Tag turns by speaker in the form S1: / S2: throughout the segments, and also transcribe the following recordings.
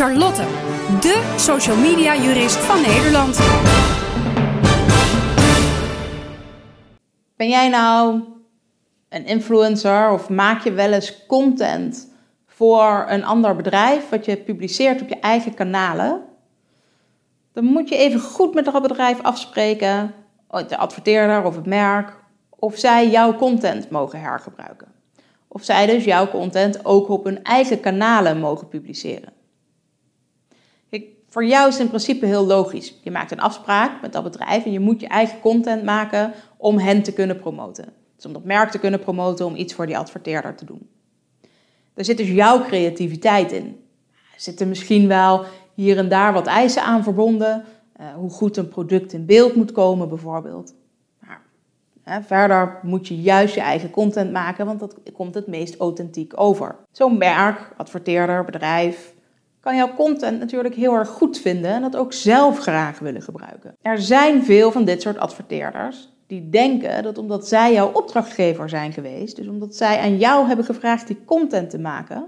S1: Charlotte, de social media jurist van Nederland.
S2: Ben jij nou een influencer of maak je wel eens content voor een ander bedrijf wat je publiceert op je eigen kanalen? Dan moet je even goed met dat bedrijf afspreken, de adverteerder of het merk, of zij jouw content mogen hergebruiken. Of zij dus jouw content ook op hun eigen kanalen mogen publiceren. Voor jou is het in principe heel logisch. Je maakt een afspraak met dat bedrijf en je moet je eigen content maken om hen te kunnen promoten. Dus om dat merk te kunnen promoten, om iets voor die adverteerder te doen. Daar zit dus jouw creativiteit in. Er zitten misschien wel hier en daar wat eisen aan verbonden. Uh, hoe goed een product in beeld moet komen, bijvoorbeeld. Maar, verder moet je juist je eigen content maken, want dat komt het meest authentiek over. Zo'n merk, adverteerder, bedrijf, kan jouw content natuurlijk heel erg goed vinden en dat ook zelf graag willen gebruiken. Er zijn veel van dit soort adverteerders die denken dat omdat zij jouw opdrachtgever zijn geweest, dus omdat zij aan jou hebben gevraagd die content te maken,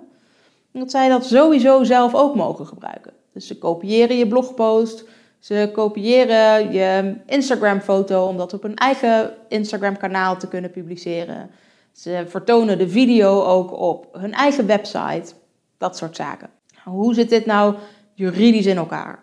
S2: dat zij dat sowieso zelf ook mogen gebruiken. Dus ze kopiëren je blogpost, ze kopiëren je Instagram-foto om dat op hun eigen Instagram-kanaal te kunnen publiceren. Ze vertonen de video ook op hun eigen website, dat soort zaken. Hoe zit dit nou juridisch in elkaar?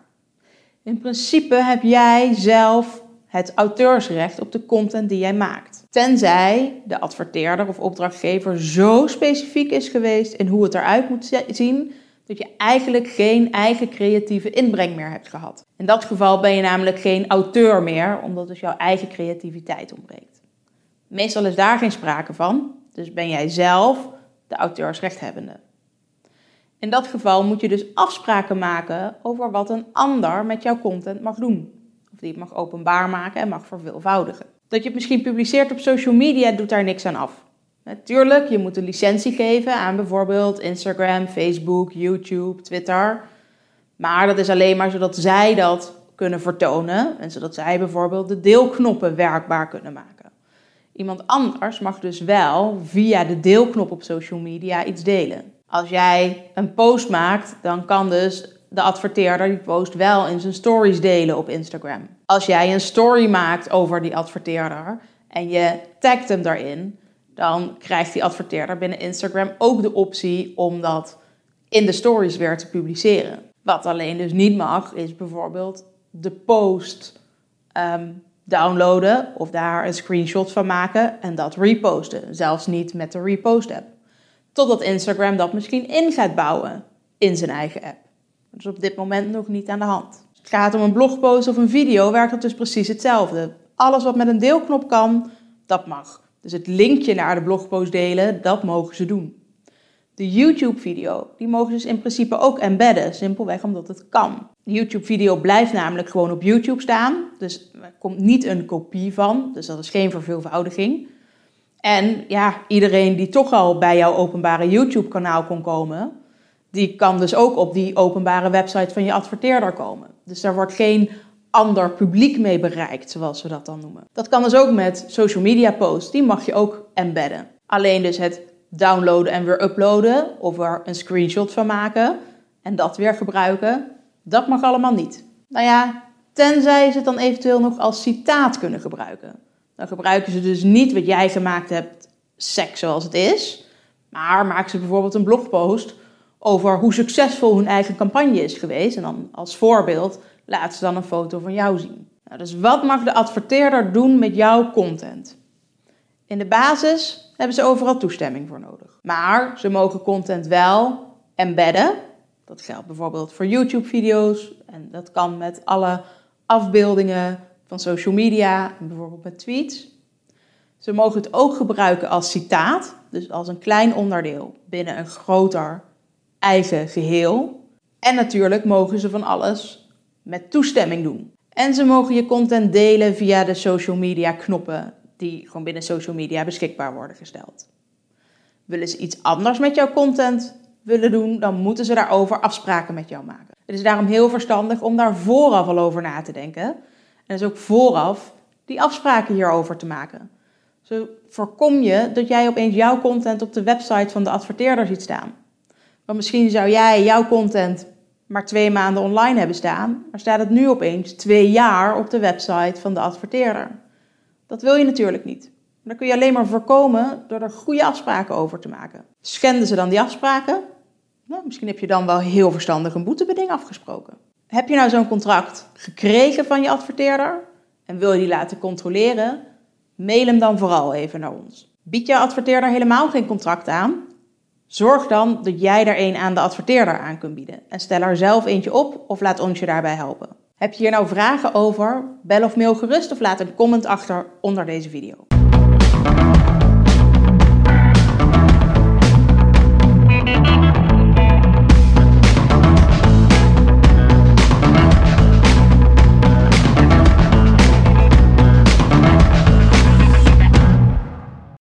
S2: In principe heb jij zelf het auteursrecht op de content die jij maakt. Tenzij de adverteerder of opdrachtgever zo specifiek is geweest in hoe het eruit moet zien, dat je eigenlijk geen eigen creatieve inbreng meer hebt gehad. In dat geval ben je namelijk geen auteur meer, omdat dus jouw eigen creativiteit ontbreekt. Meestal is daar geen sprake van, dus ben jij zelf de auteursrechthebbende. In dat geval moet je dus afspraken maken over wat een ander met jouw content mag doen die het mag openbaar maken en mag verveelvoudigen. Dat je het misschien publiceert op social media doet daar niks aan af. Natuurlijk, je moet een licentie geven aan bijvoorbeeld Instagram, Facebook, YouTube, Twitter. Maar dat is alleen maar zodat zij dat kunnen vertonen en zodat zij bijvoorbeeld de deelknoppen werkbaar kunnen maken. Iemand anders mag dus wel via de deelknop op social media iets delen. Als jij een post maakt, dan kan dus de adverteerder die post wel in zijn stories delen op Instagram. Als jij een story maakt over die adverteerder en je tagt hem daarin, dan krijgt die adverteerder binnen Instagram ook de optie om dat in de stories weer te publiceren. Wat alleen dus niet mag, is bijvoorbeeld de post ehm, downloaden of daar een screenshot van maken en dat reposten. Zelfs niet met de repost app. Totdat Instagram dat misschien in gaat bouwen in zijn eigen app. Dat is op dit moment nog niet aan de hand. Als het gaat om een blogpost of een video, werkt dat dus precies hetzelfde. Alles wat met een deelknop kan, dat mag. Dus het linkje naar de blogpost delen, dat mogen ze doen. De YouTube-video, die mogen dus in principe ook embedden, simpelweg omdat het kan. De YouTube-video blijft namelijk gewoon op YouTube staan, dus er komt niet een kopie van, dus dat is geen verveelvoudiging. En ja, iedereen die toch al bij jouw openbare YouTube-kanaal kon komen, die kan dus ook op die openbare website van je adverteerder komen. Dus daar wordt geen ander publiek mee bereikt, zoals we dat dan noemen. Dat kan dus ook met social media posts, die mag je ook embedden. Alleen dus het downloaden en weer uploaden of er een screenshot van maken en dat weer gebruiken, dat mag allemaal niet. Nou ja, tenzij ze het dan eventueel nog als citaat kunnen gebruiken. Dan gebruiken ze dus niet wat jij gemaakt hebt, seks zoals het is, maar maken ze bijvoorbeeld een blogpost over hoe succesvol hun eigen campagne is geweest. En dan als voorbeeld laat ze dan een foto van jou zien. Nou, dus wat mag de adverteerder doen met jouw content? In de basis hebben ze overal toestemming voor nodig. Maar ze mogen content wel embedden. Dat geldt bijvoorbeeld voor YouTube-video's en dat kan met alle afbeeldingen van social media bijvoorbeeld met tweets. Ze mogen het ook gebruiken als citaat, dus als een klein onderdeel binnen een groter eigen geheel. En natuurlijk mogen ze van alles met toestemming doen. En ze mogen je content delen via de social media knoppen die gewoon binnen social media beschikbaar worden gesteld. Willen ze iets anders met jouw content willen doen, dan moeten ze daarover afspraken met jou maken. Het is daarom heel verstandig om daar vooraf al over na te denken. En dus ook vooraf die afspraken hierover te maken. Zo voorkom je dat jij opeens jouw content op de website van de adverteerder ziet staan. Want misschien zou jij jouw content maar twee maanden online hebben staan, maar staat het nu opeens twee jaar op de website van de adverteerder. Dat wil je natuurlijk niet. Dat kun je alleen maar voorkomen door er goede afspraken over te maken. Schenden ze dan die afspraken? Nou, misschien heb je dan wel heel verstandig een boetebeding afgesproken. Heb je nou zo'n contract gekregen van je adverteerder en wil je die laten controleren? Mail hem dan vooral even naar ons. Bied je adverteerder helemaal geen contract aan? Zorg dan dat jij er een aan de adverteerder aan kunt bieden en stel er zelf eentje op of laat ons je daarbij helpen. Heb je hier nou vragen over? Bel of mail gerust of laat een comment achter onder deze video.